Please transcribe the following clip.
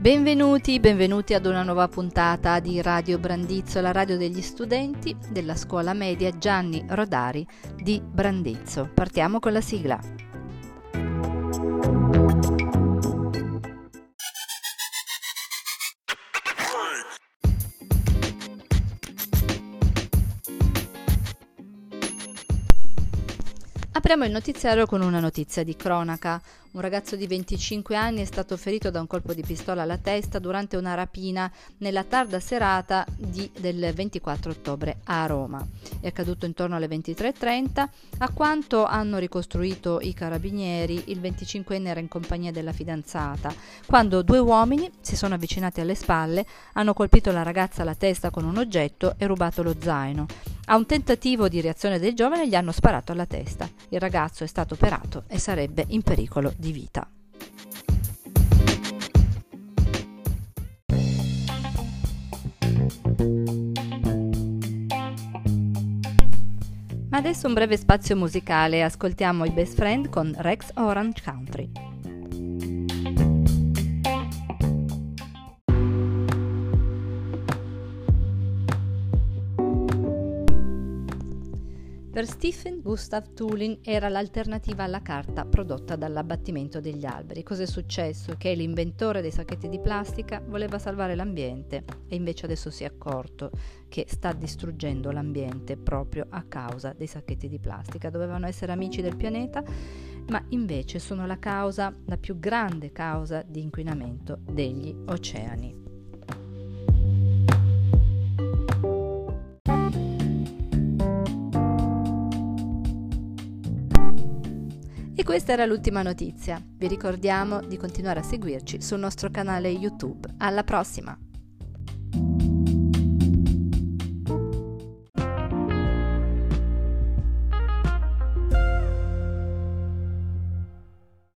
Benvenuti, benvenuti ad una nuova puntata di Radio Brandizzo, la radio degli studenti della scuola media Gianni Rodari di Brandizzo. Partiamo con la sigla. Apriamo il notiziario con una notizia di cronaca. Un ragazzo di 25 anni è stato ferito da un colpo di pistola alla testa durante una rapina nella tarda serata di, del 24 ottobre a Roma. È accaduto intorno alle 23.30. A quanto hanno ricostruito i carabinieri, il 25enne era in compagnia della fidanzata, quando due uomini si sono avvicinati alle spalle, hanno colpito la ragazza alla testa con un oggetto e rubato lo zaino. A un tentativo di reazione del giovane gli hanno sparato alla testa. Il ragazzo è stato operato e sarebbe in pericolo di vita. Ma adesso un breve spazio musicale, ascoltiamo i Best Friend con Rex Orange Country. Per Stephen Gustav Tulin era l'alternativa alla carta prodotta dall'abbattimento degli alberi. Cos'è successo? Che l'inventore dei sacchetti di plastica voleva salvare l'ambiente e invece adesso si è accorto che sta distruggendo l'ambiente proprio a causa dei sacchetti di plastica. Dovevano essere amici del pianeta, ma invece sono la causa, la più grande causa di inquinamento degli oceani. Questa era l'ultima notizia. Vi ricordiamo di continuare a seguirci sul nostro canale YouTube. Alla prossima!